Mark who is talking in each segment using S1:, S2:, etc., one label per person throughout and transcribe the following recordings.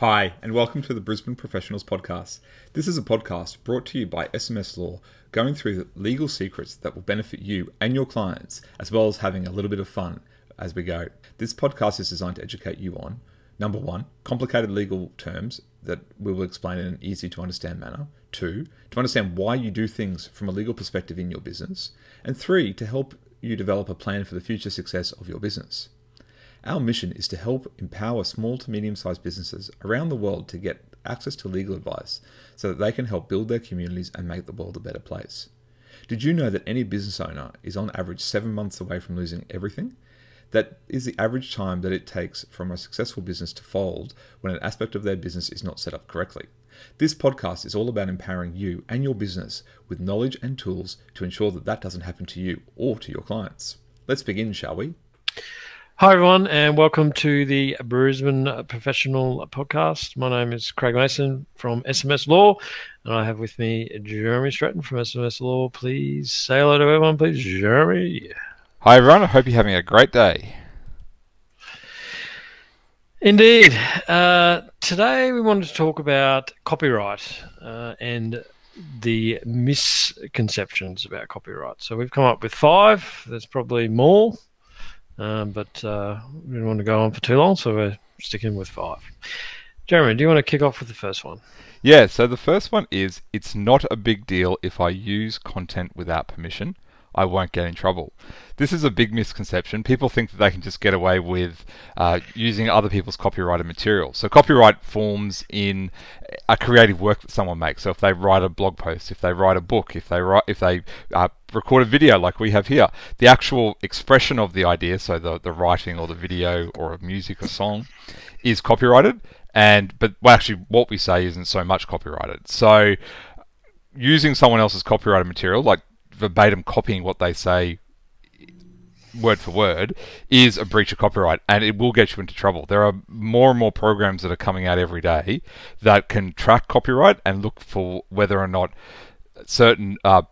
S1: Hi, and welcome to the Brisbane Professionals Podcast. This is a podcast brought to you by SMS Law, going through the legal secrets that will benefit you and your clients, as well as having a little bit of fun as we go. This podcast is designed to educate you on number one, complicated legal terms that we will explain in an easy to understand manner, two, to understand why you do things from a legal perspective in your business, and three, to help you develop a plan for the future success of your business. Our mission is to help empower small to medium sized businesses around the world to get access to legal advice so that they can help build their communities and make the world a better place. Did you know that any business owner is on average seven months away from losing everything? That is the average time that it takes from a successful business to fold when an aspect of their business is not set up correctly. This podcast is all about empowering you and your business with knowledge and tools to ensure that that doesn't happen to you or to your clients. Let's begin, shall we?
S2: Hi, everyone, and welcome to the Brisbane Professional Podcast. My name is Craig Mason from SMS Law, and I have with me Jeremy Stratton from SMS Law. Please say hello to everyone, please, Jeremy.
S3: Hi, everyone. I hope you're having a great day.
S2: Indeed. Uh, today, we wanted to talk about copyright uh, and the misconceptions about copyright. So, we've come up with five. There's probably more. Um, but uh, we didn't want to go on for too long, so we're sticking with five. Jeremy, do you want to kick off with the first one?
S3: Yeah, so the first one is it's not a big deal if I use content without permission. I won't get in trouble. This is a big misconception. People think that they can just get away with uh, using other people's copyrighted material. So, copyright forms in a creative work that someone makes. So, if they write a blog post, if they write a book, if they write, if they uh, record a video like we have here, the actual expression of the idea, so the the writing or the video or a music or song, is copyrighted. And but well, actually, what we say isn't so much copyrighted. So, using someone else's copyrighted material, like verbatim copying what they say word for word is a breach of copyright and it will get you into trouble. There are more and more programs that are coming out every day that can track copyright and look for whether or not certain uh,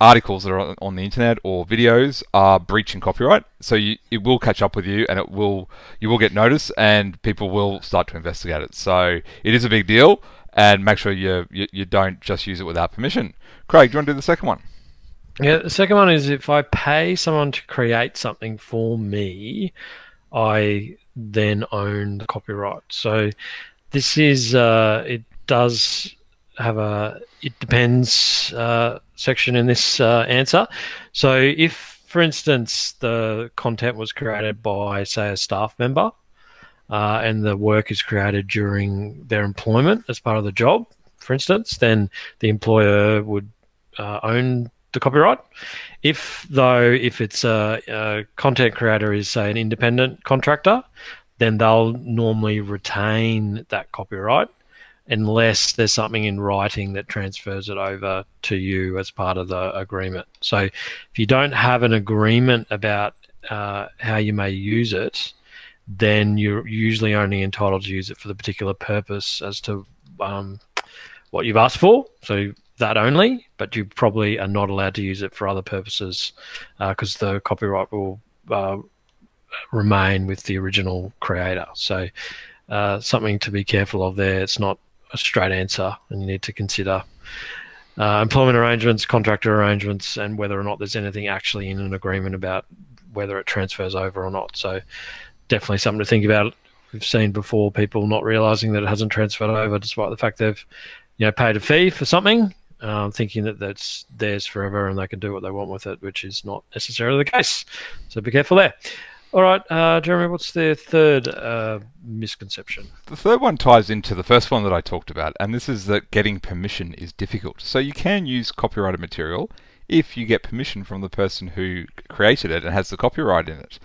S3: articles that are on the internet or videos are breaching copyright. So you, it will catch up with you and it will you will get notice and people will start to investigate it. So it is a big deal and make sure you, you, you don't just use it without permission. Craig, do you want to do the second one?
S2: Yeah, the second one is if I pay someone to create something for me, I then own the copyright. So this is uh, it does have a it depends uh, section in this uh, answer. So if, for instance, the content was created by say a staff member, uh, and the work is created during their employment as part of the job, for instance, then the employer would uh, own the copyright. If though, if it's a, a, content creator is say an independent contractor, then they'll normally retain that copyright unless there's something in writing that transfers it over to you as part of the agreement. So if you don't have an agreement about uh, how you may use it, then you're usually only entitled to use it for the particular purpose as to um, what you've asked for. So that only, but you probably are not allowed to use it for other purposes because uh, the copyright will uh, remain with the original creator. So uh, something to be careful of there. It's not a straight answer, and you need to consider uh, employment arrangements, contractor arrangements, and whether or not there's anything actually in an agreement about whether it transfers over or not. So definitely something to think about. We've seen before people not realizing that it hasn't transferred over, despite the fact they've you know paid a fee for something um, thinking that that's theirs forever and they can do what they want with it, which is not necessarily the case. So be careful there. All right, uh, Jeremy, what's the third uh, misconception?
S3: The third one ties into the first one that I talked about, and this is that getting permission is difficult. So you can use copyrighted material if you get permission from the person who created it and has the copyright in it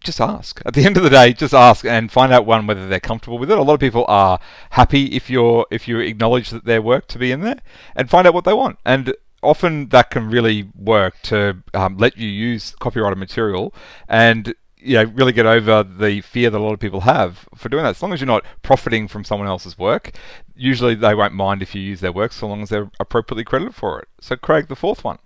S3: just ask. At the end of the day, just ask and find out one whether they're comfortable with it. A lot of people are happy if you're if you acknowledge that their work to be in there, and find out what they want. And often that can really work to um, let you use copyrighted material and you know really get over the fear that a lot of people have for doing that. As long as you're not profiting from someone else's work, usually they won't mind if you use their work so long as they're appropriately credited for it. So, Craig, the fourth one.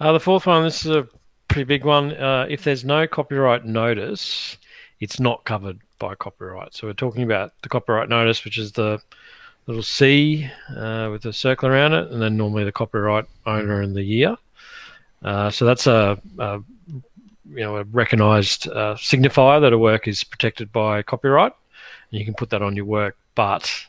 S2: Uh, the fourth one. This is a pretty big one. Uh, if there's no copyright notice, it's not covered by copyright. So we're talking about the copyright notice, which is the little C uh, with a circle around it, and then normally the copyright owner and the year. Uh, so that's a, a, you know a recognised uh, signifier that a work is protected by copyright, and you can put that on your work, but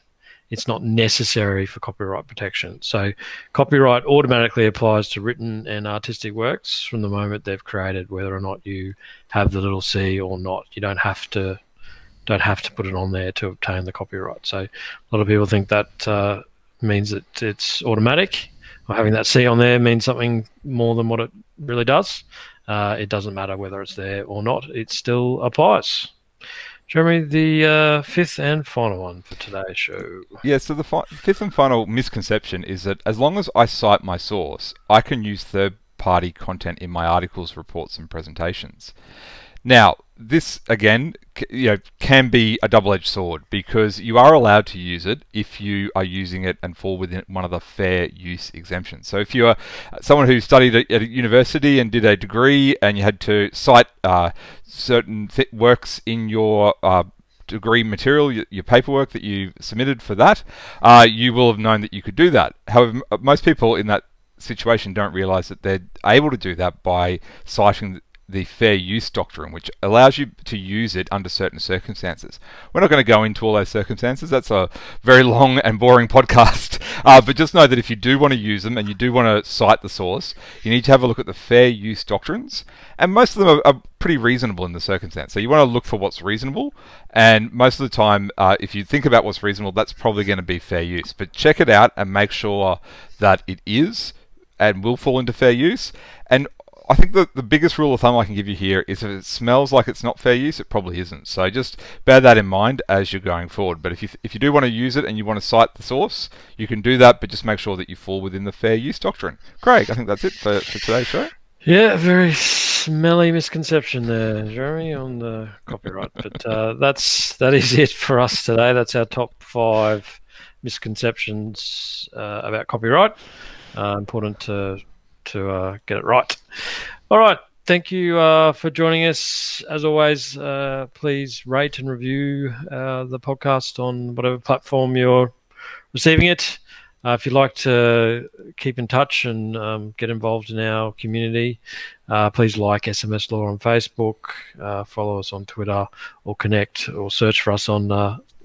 S2: it's not necessary for copyright protection. So copyright automatically applies to written and artistic works from the moment they've created, whether or not you have the little C or not. You don't have to don't have to put it on there to obtain the copyright. So a lot of people think that uh, means that it's automatic, or having that C on there means something more than what it really does. Uh, it doesn't matter whether it's there or not; it still applies. Jeremy, the uh, fifth and final one for today's show.
S3: Yeah, so the fi- fifth and final misconception is that as long as I cite my source, I can use third party content in my articles, reports, and presentations. Now, this again, you know, can be a double-edged sword because you are allowed to use it if you are using it and fall within one of the fair use exemptions. So, if you are someone who studied at a university and did a degree, and you had to cite uh, certain works in your uh, degree material, your, paperwork that you submitted for that, uh, you will have known that you could do that. However, most people in that situation don't realize that they're able to do that by citing the fair use doctrine, which allows you to use it under certain circumstances. We're not going to go into all those circumstances. That's a very long and boring podcast. Uh, but just know that if you do want to use them and you do want to cite the source, you need to have a look at the fair use doctrines. And most of them are, are pretty reasonable in the circumstance. So you want to look for what's reasonable. And most of the time, uh, if you think about what's reasonable, that's probably going to be fair use. But check it out and make sure that it is and will fall into fair use. And I think the, the biggest rule of thumb I can give you here is if it smells like it's not fair use, it probably isn't. So just bear that in mind as you're going forward. But if you, if you do want to use it and you want to cite the source, you can do that, but just make sure that you fall within the fair use doctrine. Craig, I think that's it for, for today's show.
S2: Yeah, very smelly misconception there, Jeremy, on the copyright. but uh, that's that is it for us today. That's our top five misconceptions uh, about copyright. Uh, important to to uh, get it right. All right. Thank you uh, for joining us. As always, uh, please rate and review uh, the podcast on whatever platform you're receiving it. Uh, if you'd like to keep in touch and um, get involved in our community, uh, please like SMS Law on Facebook, follow us on Twitter, or connect or search for us on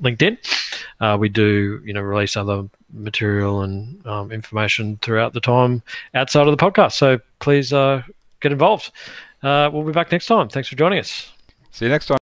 S2: LinkedIn. we do, you know, release other material and um, information throughout the time outside of the podcast. So please uh, get involved. Uh, we'll be back next time. Thanks for joining us.
S3: See you next time.